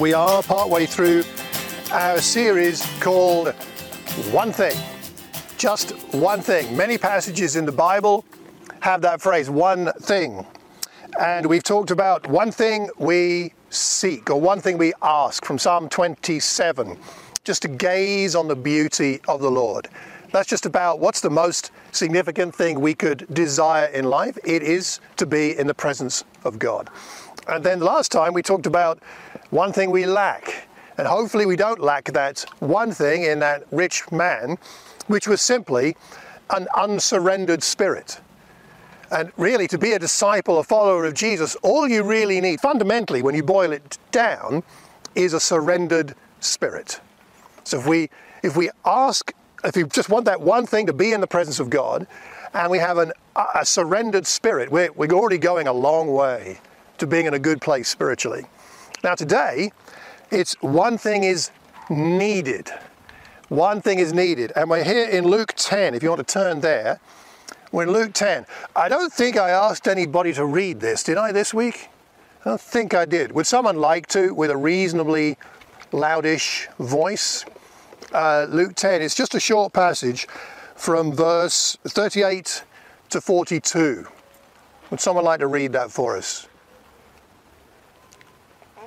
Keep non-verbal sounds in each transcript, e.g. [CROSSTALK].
We are partway through our series called One Thing. Just one thing. Many passages in the Bible have that phrase, one thing. And we've talked about one thing we seek or one thing we ask from Psalm 27, just to gaze on the beauty of the Lord. That's just about what's the most significant thing we could desire in life. It is to be in the presence of God. And then last time we talked about one thing we lack. And hopefully we don't lack that one thing in that rich man, which was simply an unsurrendered spirit. And really, to be a disciple, a follower of Jesus, all you really need, fundamentally, when you boil it down, is a surrendered spirit. So if we if we ask, if we just want that one thing to be in the presence of God, and we have an, a surrendered spirit, we're, we're already going a long way to being in a good place spiritually. Now today, it's one thing is needed. One thing is needed. And we're here in Luke 10, if you want to turn there. We're in Luke 10. I don't think I asked anybody to read this, did I, this week? I don't think I did. Would someone like to, with a reasonably loudish voice? Uh, Luke 10, it's just a short passage from verse 38 to 42. Would someone like to read that for us?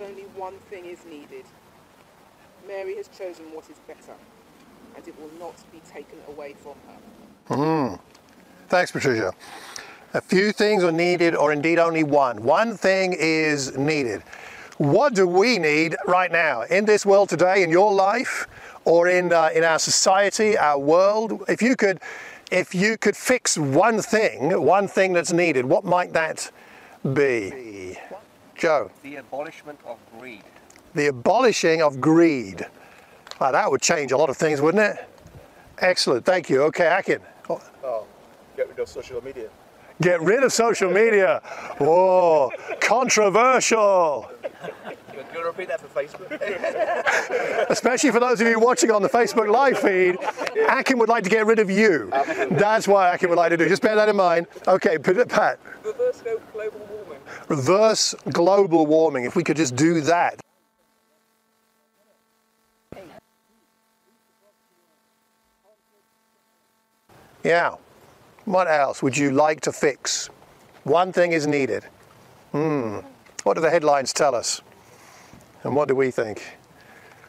Only one thing is needed. Mary has chosen what is better, and it will not be taken away from her. Thanks, Patricia. A few things are needed, or indeed only one. One thing is needed. What do we need right now in this world today, in your life, or in uh, in our society, our world? If you could, if you could fix one thing, one thing that's needed, what might that be? Joe, the abolishment of greed. the abolishing of greed. Wow, that would change a lot of things, wouldn't it? Excellent, thank you. Okay, Akin. Oh, Oh, get rid of social media. Get rid of social media. Whoa, controversial. To repeat that for Facebook? [LAUGHS] Especially for those of you watching on the Facebook live feed, Akin would like to get rid of you. That's why Akin would like to do. Just bear that in mind. Okay, Pat, Reverse global warming. reverse global warming. If we could just do that. Yeah. What else would you like to fix? One thing is needed. Hmm. What do the headlines tell us? And what do we think?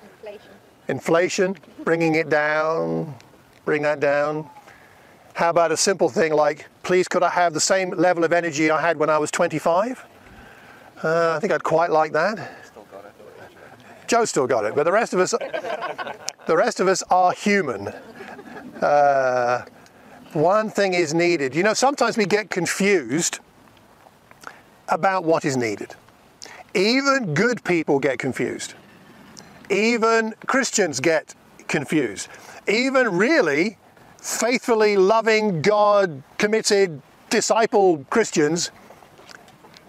Inflation. Inflation, bringing it down, bring that down. How about a simple thing like, please could I have the same level of energy I had when I was 25? Uh, I think I'd quite like that. Still got it. Joe still got it, but the rest of us, the rest of us are human. Uh, one thing is needed. You know, sometimes we get confused about what is needed. Even good people get confused. Even Christians get confused. Even really faithfully loving, God committed, disciple Christians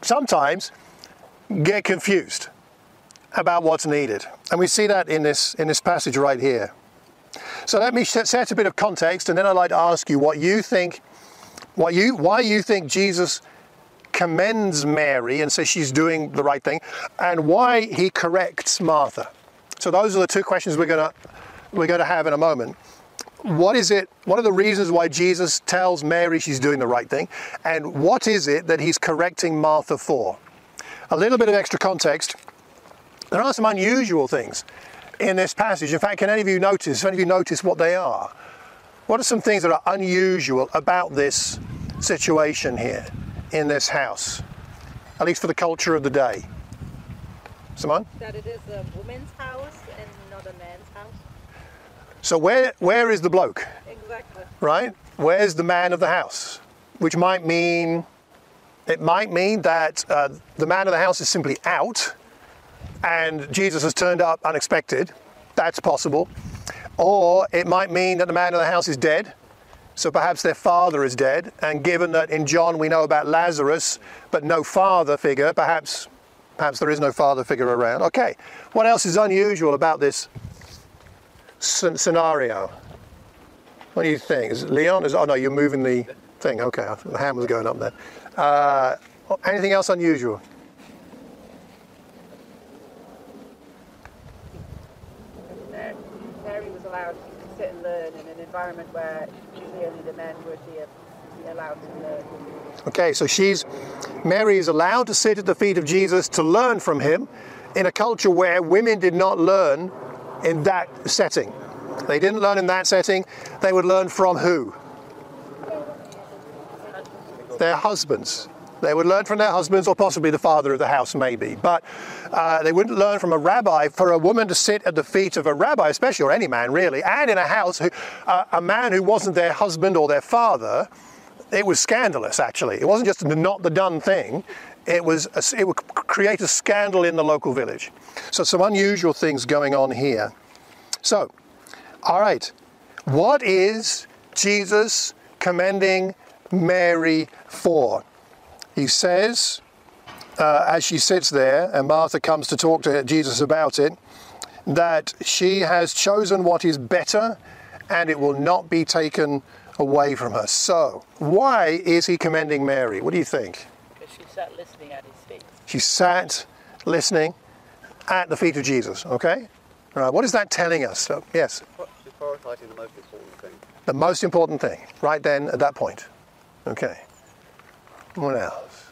sometimes get confused about what's needed. And we see that in this, in this passage right here. So let me set, a bit of context and then I'd like to ask you what you think, what you, why you think Jesus commends Mary and says she's doing the right thing, and why he corrects Martha. So those are the two questions we're gonna we're gonna have in a moment. What is it? What are the reasons why Jesus tells Mary she's doing the right thing, and what is it that he's correcting Martha for? A little bit of extra context. There are some unusual things in this passage. In fact, can any of you notice? Have any of you notice what they are? What are some things that are unusual about this situation here in this house, at least for the culture of the day? Simone? That it is a woman's house and not a man's house. So where where is the bloke, Exactly. right? Where's the man of the house? Which might mean It might mean that uh, the man of the house is simply out and Jesus has turned up unexpected. That's possible. Or it might mean that the man of the house is dead. So perhaps their father is dead. And given that in John we know about Lazarus, but no father figure, perhaps perhaps there is no father figure around. Okay. What else is unusual about this scenario? What do you think? Is Leon? Is, oh no, you're moving the thing. Okay, the hand was going up there. Uh, anything else unusual? Mary was allowed to sit and learn in an environment where the men would be, uh, be allowed to learn. Okay, so she's Mary is allowed to sit at the feet of Jesus to learn from him in a culture where women did not learn in that setting. They didn't learn in that setting. They would learn from who? Their husbands. They would learn from their husbands or possibly the father of the house, maybe. But uh, they wouldn't learn from a rabbi. For a woman to sit at the feet of a rabbi, especially, or any man really, and in a house, who, uh, a man who wasn't their husband or their father, it was scandalous actually. It wasn't just not the done thing. It was a, it would create a scandal in the local village. So some unusual things going on here. So, all right, what is Jesus commending Mary for? He says, uh, as she sits there, and Martha comes to talk to Jesus about it, that she has chosen what is better, and it will not be taken away from her. So, why is he commending Mary? What do you think? Because she sat listening at his feet. She sat listening at the feet of Jesus, okay? All right, what is that telling us? So, yes, She's prioritising the most important thing. the most important thing, right then at that point. Okay. What else?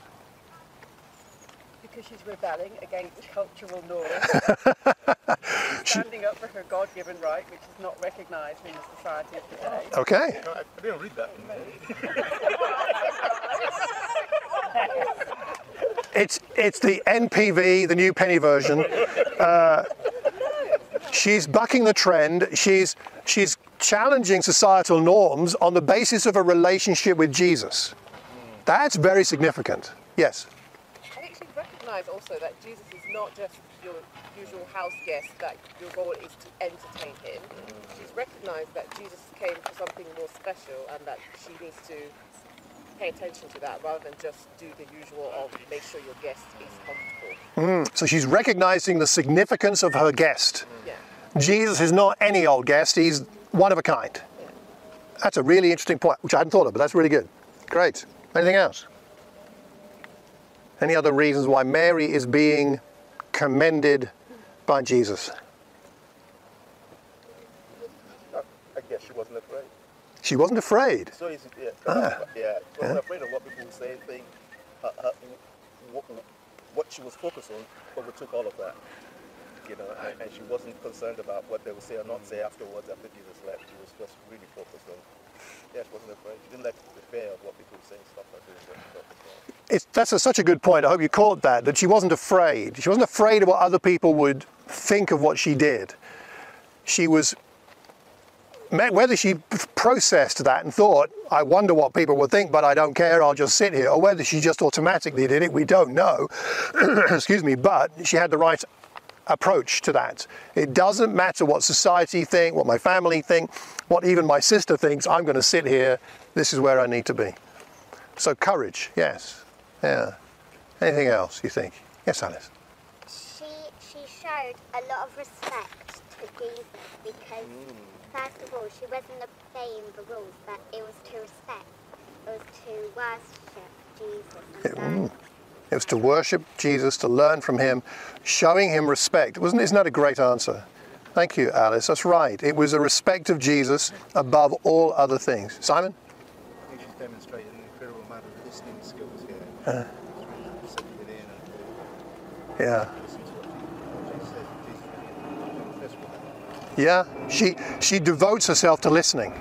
Because she's rebelling against [LAUGHS] cultural norms. [LAUGHS] she's standing up for her God-given right, which is not recognised in the society of today. Okay. I I didn't read that. [LAUGHS] It's it's the NPV, the new penny version. Uh, she's bucking the trend. She's she's challenging societal norms on the basis of a relationship with Jesus. That's very significant. Yes. I think she recognised also that Jesus is not just your usual house guest, that your role is to entertain him. She's recognised that Jesus came for something more special and that she needs to pay attention to that rather than just do the usual of make sure your guest is comfortable. Mm. So she's recognizing the significance of her guest. Yeah. Jesus is not any old guest. He's one of a kind. That's a really interesting point, which I hadn't thought of, but that's really good. Great. Anything else? Any other reasons why Mary is being commended by Jesus? I guess she wasn't afraid. She wasn't afraid. So easy, yeah. Ah. Yeah, she wasn't afraid of what people would say, think. Her, her, what, what she was focused on overtook all of that. You know, and, and she wasn't concerned about what they would say or not say afterwards after Jesus left. She was just really focused on. She wasn't afraid. Didn't let the fear of what people would say stop her doing what. It's, that's a, such a good point. I hope you caught that, that she wasn't afraid. She wasn't afraid of what other people would think of what she did. She was, whether she processed that and thought, I wonder what people would think, but I don't care, I'll just sit here, or whether she just automatically did it, we don't know. [CLEARS THROAT] Excuse me, but she had the right approach to that. It doesn't matter what society think, what my family think, what even my sister thinks, I'm going to sit here, this is where I need to be. So courage, yes. Yeah. Anything else you think? Yes, Alice. She she showed a lot of respect to Jesus because first of all she wasn't obeying the rules, but it was to respect. It was to worship Jesus. It was to worship Jesus, to learn from him, showing him respect. Wasn't isn't that a great answer? Thank you, Alice. That's right. It was a respect of Jesus above all other things. Simon? Think she's demonstrated an incredible amount of listening skills here. She's really settling in and Yeah. listening to what Jesus said. Jesus really impressed with that. Yeah. She she devotes herself to listening.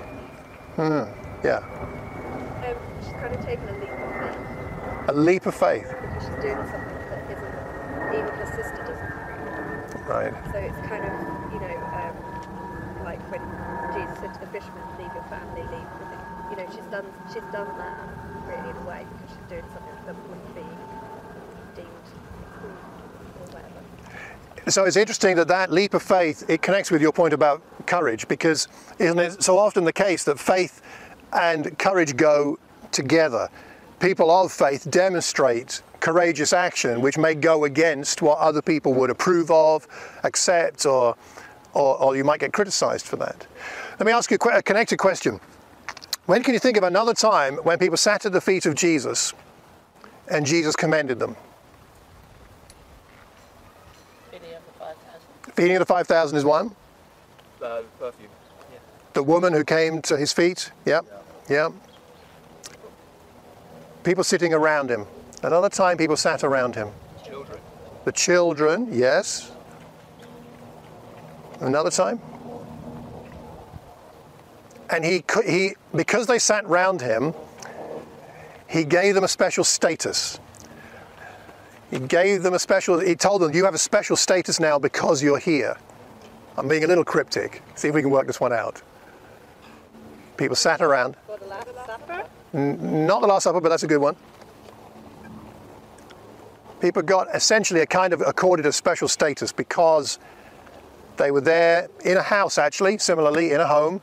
Hmm. Yeah. Um, she's kind of taken a leap of faith A leap of faith. because she's doing something that isn't even her sister doesn't. Right. So it's kind of, you know, um, like when Jesus said to the fishermen, "Leave your family, leave." everything." You know, she's done she's done that, really in a way because she's doing something that wouldn't be deemed or whatever. So it's interesting that that leap of faith it connects with your point about courage because isn't it so often the case that faith and courage go together? People of faith demonstrate courageous action which may go against what other people would approve of, accept, or or, or you might get criticized for that. Let me ask you a a connected question. When can you think of another time when people sat at the feet of Jesus and Jesus commended them? Feeding of the 5,000. Feeding of the 5,000 is one. Uh, perfume. The woman who came to his feet. Yep. Yep. People sitting around him. Another time people sat around him. Children. The children, yes. Another time. And he, he, because they sat round him, he gave them a special status. He gave them a special, he told them, you have a special status now because you're here. I'm being a little cryptic. See if we can work this one out. People sat around. For the Last Supper, Not the Last Supper, but that's a good one. People got essentially a kind of accorded a special status because they were there in a house, actually, similarly, in a home,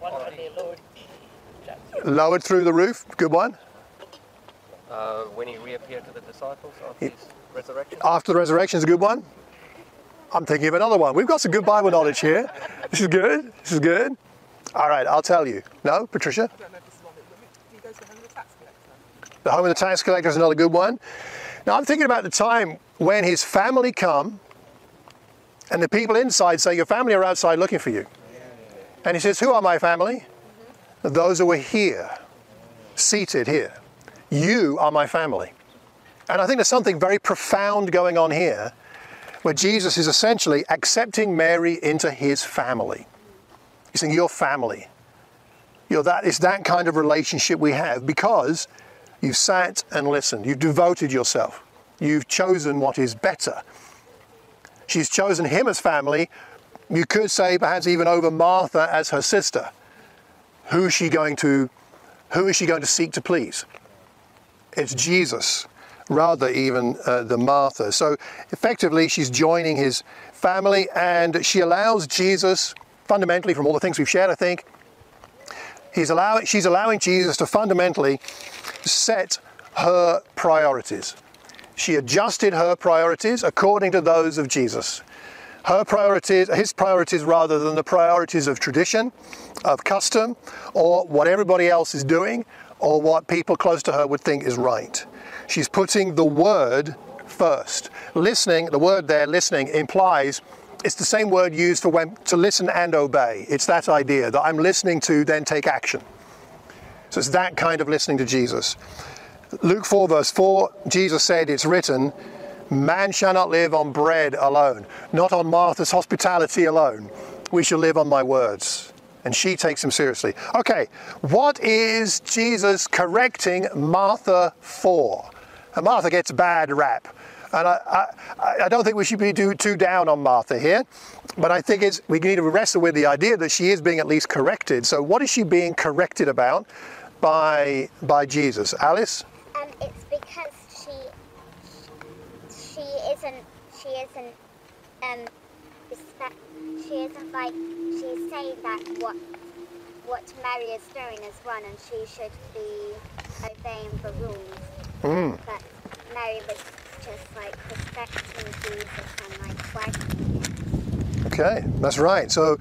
One can be a Lord. lowered through the roof. Good one. Uh, when he reappeared to the disciples after his resurrection. After the resurrection is a good one. I'm thinking of another one. We've got some good Bible knowledge here. This is good. This is good. All right, I'll tell you. No, Patricia? I don't know if this is one that he goes to the home of the tax collector. The home of the tax collector is another good one. Now I'm thinking about the time when his family come and the people inside say, Your family are outside looking for you. And he says, Who are my family? Mm-hmm. Those who are here, seated here. You are my family. And I think there's something very profound going on here where Jesus is essentially accepting Mary into his family. He's saying, Your family. You know, that is that kind of relationship we have because you've sat and listened, you've devoted yourself, you've chosen what is better. She's chosen him as family. You could say perhaps even over Martha as her sister. Who is she going to who is she going to seek to please? It's Jesus rather even uh, than Martha. So effectively she's joining his family and she allows Jesus fundamentally from all the things we've shared I think He's she's allowing Jesus to fundamentally set her priorities. She adjusted her priorities according to those of Jesus. Her priorities, his priorities rather than the priorities of tradition, of custom, or what everybody else is doing, or what people close to her would think is right. She's putting the word first. Listening, the word there, listening, implies it's the same word used for when to listen and obey. It's that idea that I'm listening to, then take action. So it's that kind of listening to Jesus. Luke 4, verse 4, Jesus said, It's written, Man shall not live on bread alone, not on Martha's hospitality alone. We shall live on my words. And she takes him seriously. Okay, what is Jesus correcting Martha for? And Martha gets a bad rap. And I, I, I don't think we should be too, too down on Martha here, but I think it's, we need to wrestle with the idea that she is being at least corrected. So, what is she being corrected about by, by Jesus? Alice? Um, it's because she she isn't she isn't um respect she isn't like she's saying that what what Mary is doing is wrong and she should be obeying the rules. But Mary was just like respecting Jesus and like questioning. Okay, that's right. So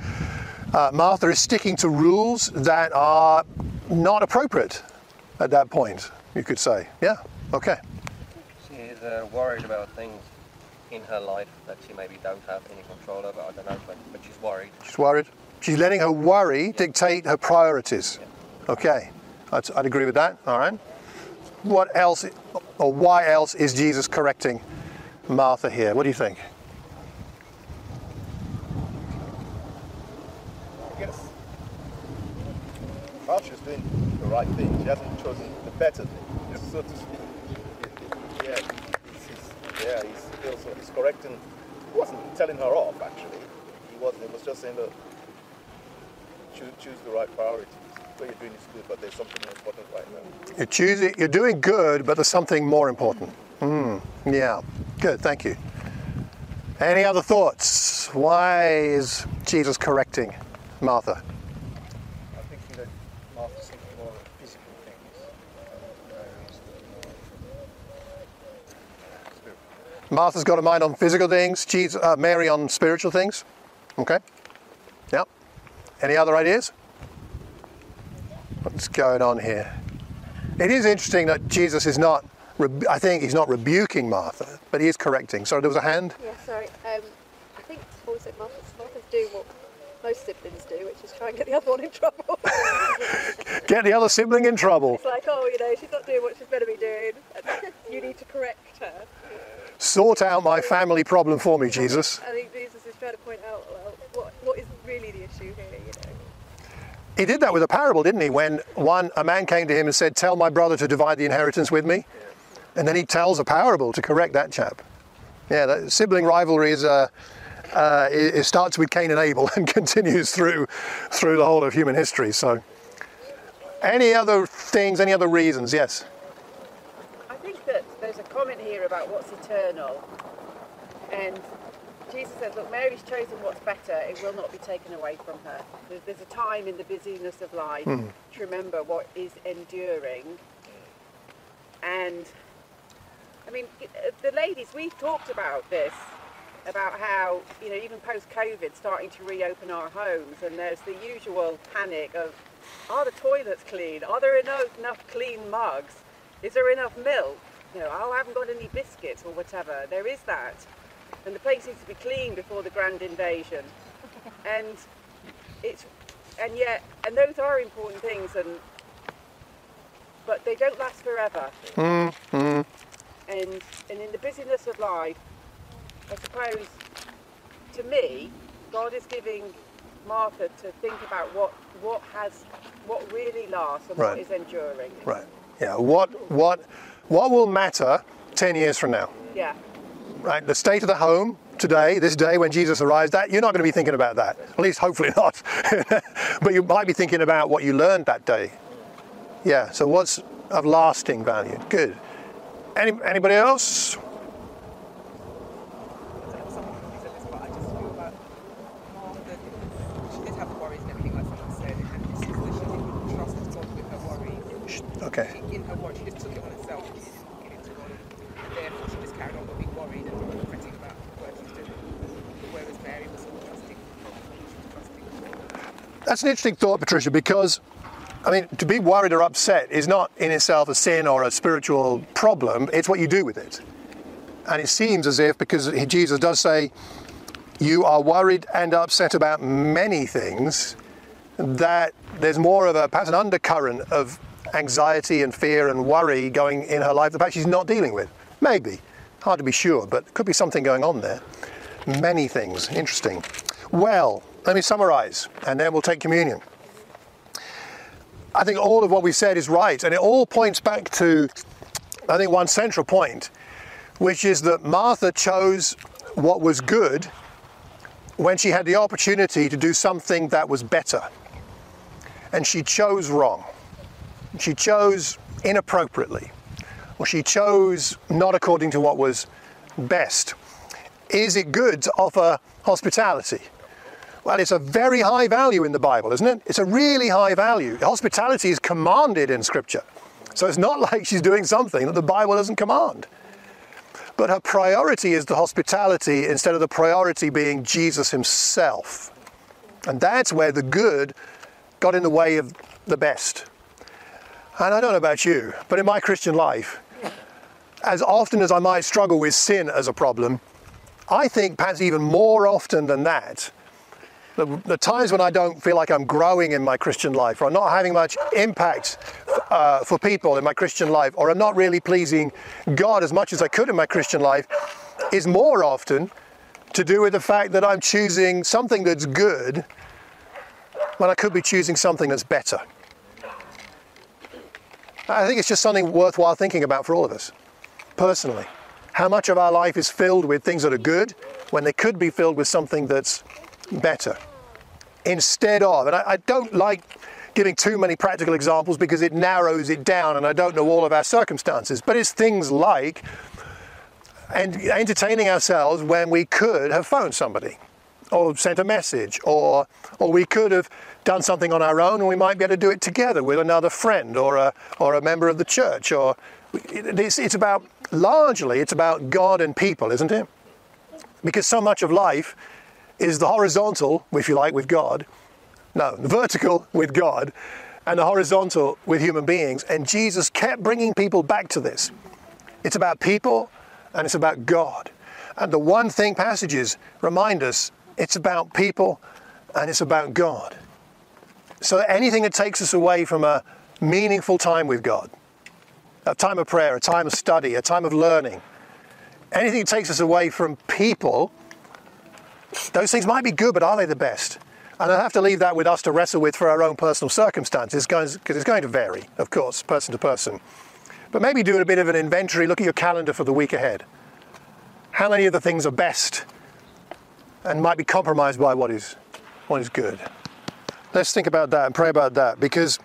uh, Martha is sticking to rules that are not appropriate at that point, you could say. Yeah, okay. She's uh, worried about things in her life that she maybe don't have any control over. I don't know, but, but she's worried. She's worried. She's letting her worry dictate her priorities. Okay, I'd, I'd agree with that. All right. What else, or why else is Jesus correcting Martha here? What do you think? I guess. She's doing the right thing. She hasn't chosen the better thing, just [LAUGHS] so to speak. Yeah, he's, he's, yeah, he's also he's correcting. He wasn't telling her off actually. He wasn't. It was just saying, look, choose, choose the right priorities. What you're doing is good, but there's something more important right now. You're choosing, you're doing good, but there's something more important. Mm, yeah, good, thank you. Any other thoughts? Why is Jesus correcting Martha? I think that Martha's thinking more of physical things. Mary's thinking more spiritual. Martha's got a mind on physical things, Jesus, uh, Mary on spiritual things. Okay? Yep. Any other ideas? What's going on here? It is interesting that Jesus is not, I think he's not rebuking Martha, but he is correcting. Sorry, there was a hand? Yeah, sorry. Um, I think Paul said Martha's, Martha's doing what most siblings do, which is try and get the other one in trouble. [LAUGHS] Get the other sibling in trouble. it's like, oh, you know, she's not doing what she's better be doing. [LAUGHS] you need to correct her. Sort out my family problem for me, Jesus. I think Jesus is trying to point out, well, what, what is really the issue here, you know? He did that with a parable, didn't he? When one a man came to him and said, "Tell my brother to divide the inheritance with me," and then he tells a parable to correct that chap. Yeah, that sibling rivalry is uh, uh, it, it starts with Cain and Abel [LAUGHS] and continues through through the whole of human history. So, any other things? Any other reasons? Yes. I think that there's a comment here about what's eternal. And Jesus says, look, Mary's chosen what's better. It will not be taken away from her. There's, there's a time in the busyness of life to remember what is enduring. And, I mean, uh, the ladies, we've talked about this, about how, you know, even post-COVID, starting to reopen our homes, and there's the usual panic of, are the toilets clean? Are there enough, enough clean mugs? Is there enough milk? You know, oh, I haven't got any biscuits or whatever. There is that. And the place needs to be clean before the grand invasion. [LAUGHS] and it's, and yet, and those are important things, and but they don't last forever. Hmm. And and in the busyness of life, I suppose, to me, God is giving Martha to think about what what has what really lasts and Right. what is enduring. Right. Yeah. What what what will matter ten years from now? Yeah. Right? The state of the home today, this day when Jesus arrives, that you're not going to be thinking about that. At least hopefully [LAUGHS] not. but you might be thinking about what you learned that day. Yeah, so what's of lasting value? Good. Any, anybody else? I don't know if someone said this, but I just feel that Martha, she did have worries and everything, like someone said, and it's just that she didn't trust God with her worries. Sh- Okay. She, in her worry, she just took it on herself. She didn't give it to God, and therefore she just carried on being worried and fretting about what she's doing. Whereas Mary was all trusting, she was trusting God. That's an interesting thought, Patricia, because I mean, to be worried or upset is not in itself a sin or a spiritual problem, it's what you do with it. And it seems as if, because Jesus does say, you are worried and upset about many things, that there's more of a perhaps an undercurrent of anxiety and fear and worry going in her life that perhaps she's not dealing with. Maybe. Hard to be sure, but could be something going on there. Many things. Interesting. Well, let me summarize and then we'll take communion. I think all of what we said is right, and it all points back to, I think, one central point, which is that Martha chose what was good when she had the opportunity to do something that was better. And she chose wrong. She chose inappropriately, or she chose not according to what was best. Is it good to offer hospitality? Well, it's a very high value in the Bible, isn't it? It's a really high value. Hospitality is commanded in Scripture. So it's not [LAUGHS] like she's doing something that the Bible doesn't command. But her priority is the hospitality instead of the priority being Jesus himself. And that's where the good got in the way of the best. And I don't know about you, but in my Christian life, as often as I might struggle with sin as a problem, I think perhaps even more often than that, the, the times when I don't feel like I'm growing in my Christian life, or I'm not having much impact uh, for people in my Christian life, or I'm not really pleasing God as much as I could in my Christian life, is more often to do with the fact that I'm choosing something that's good when I could be choosing something that's better. I think it's just something worthwhile thinking about for all of us, personally. How much of our life is filled with things that are good when they could be filled with something that's better? Instead of, and I, I don't like giving too many practical examples because it narrows it down and I don't know all of our circumstances. But it's things like and entertaining ourselves when we could have phoned somebody or sent a message or or we could have done something on our own and we might be able to do it together with another friend or a or a member of the church or it's, it's about largely it's about God and people isn't it because so much of life is the horizontal if you like with God. No the vertical with God and the horizontal with human beings. And Jesus kept bringing people back to this. It's about people and it's about God. And the one thing passages remind us it's about people and it's about God. So anything that takes us away from a meaningful time with God, a time of prayer, a time of study, a time of learning, anything that takes us away from people, those things might be good, but are they the best? And I have to leave that with us to wrestle with for our own personal circumstances, because it's going to vary, of course, person to person. But maybe do a bit of an inventory, look at your calendar for the week ahead. How many of the things are best and might be compromised by what is, what is good. Let's think about that and pray about that because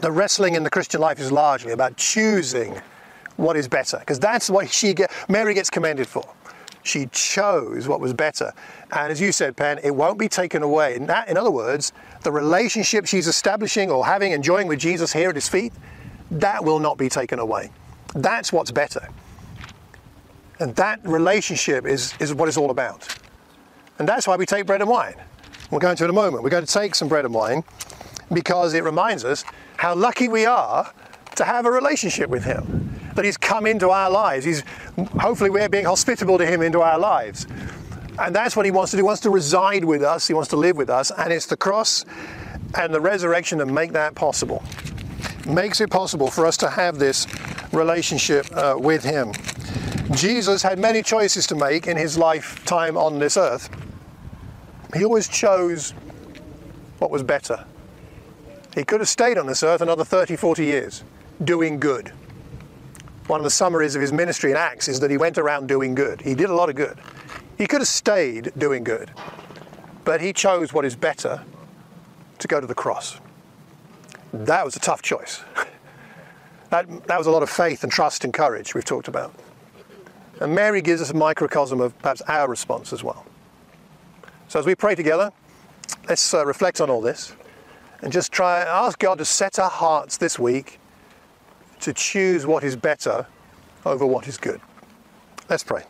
the wrestling in the Christian life is largely about choosing what is better because that's what she get, Mary gets commended for. She chose what was better. And as you said, Pen, it won't be taken away. In, that, in other words, the relationship she's establishing or having, enjoying with Jesus here at his feet, that will not be taken away. That's what's better. And that relationship is, is what it's all about. And that's why we take bread and wine. We'll go into it in a moment. We're going to take some bread and wine because it reminds us how lucky we are to have a relationship with Him. That He's come into our lives. He's hopefully we're being hospitable to Him into our lives. And that's what He wants to do. He wants to reside with us. He wants to live with us. And it's the cross and the resurrection that make that possible. Makes it possible for us to have this relationship uh, with Him. Jesus had many choices to make in his lifetime on this earth. He always chose what was better. He could have stayed on this earth another 30, 40 years, doing good. One of the summaries of his ministry in Acts is that he went around doing good. He did a lot of good. He could have stayed doing good, but he chose what is better to go to the cross. That was a tough choice. [LAUGHS] that, that was a lot of faith and trust and courage we've talked about. And Mary gives us a microcosm of perhaps our response as well. So as we pray together, let's uh, reflect on all this and just try ask God to set our hearts this week to choose what is better over what is good. Let's pray.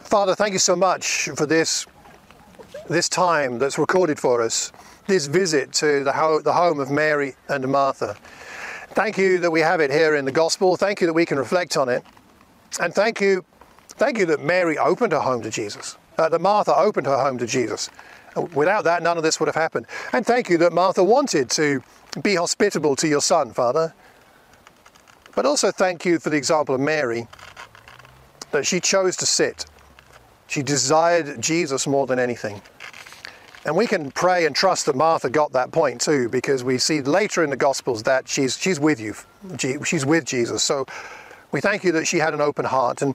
Father, thank you so much for this, this time that's recorded for us, this visit to the, ho- the home of Mary and Martha. Thank you that we have it here in the gospel. Thank you that we can reflect on it. And thank you Thank you that Mary opened her home to Jesus, uh, that Martha opened her home to Jesus. Without that, none of this would have happened. And thank you that Martha wanted to be hospitable to your son, Father. But also thank you for the example of Mary, that she chose to sit. She desired Jesus more than anything. And we can pray and trust that Martha got that point too, because we see later in the Gospels that she's, she's with you, she's with Jesus. So we thank you that she had an open heart. And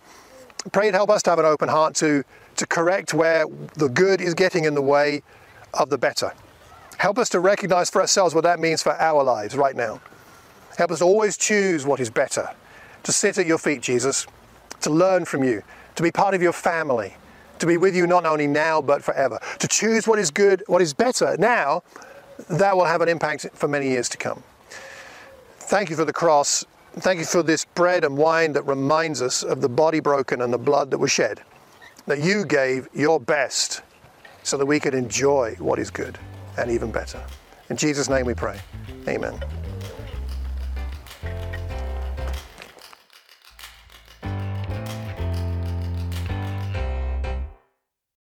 pray to help us to have an open heart to, to correct where the good is getting in the way of the better. Help us to recognize for ourselves what that means for our lives right now. Help us always choose what is better, to sit at your feet, Jesus, to learn from you, to be part of your family, to be with you not only now but forever, to choose what is good, what is better now, that will have an impact for many years to come. Thank you for the cross Thank you for this bread and wine that reminds us of the body broken and the blood that was shed. That you gave your best so that we could enjoy what is good and even better. In Jesus' name we pray. Amen.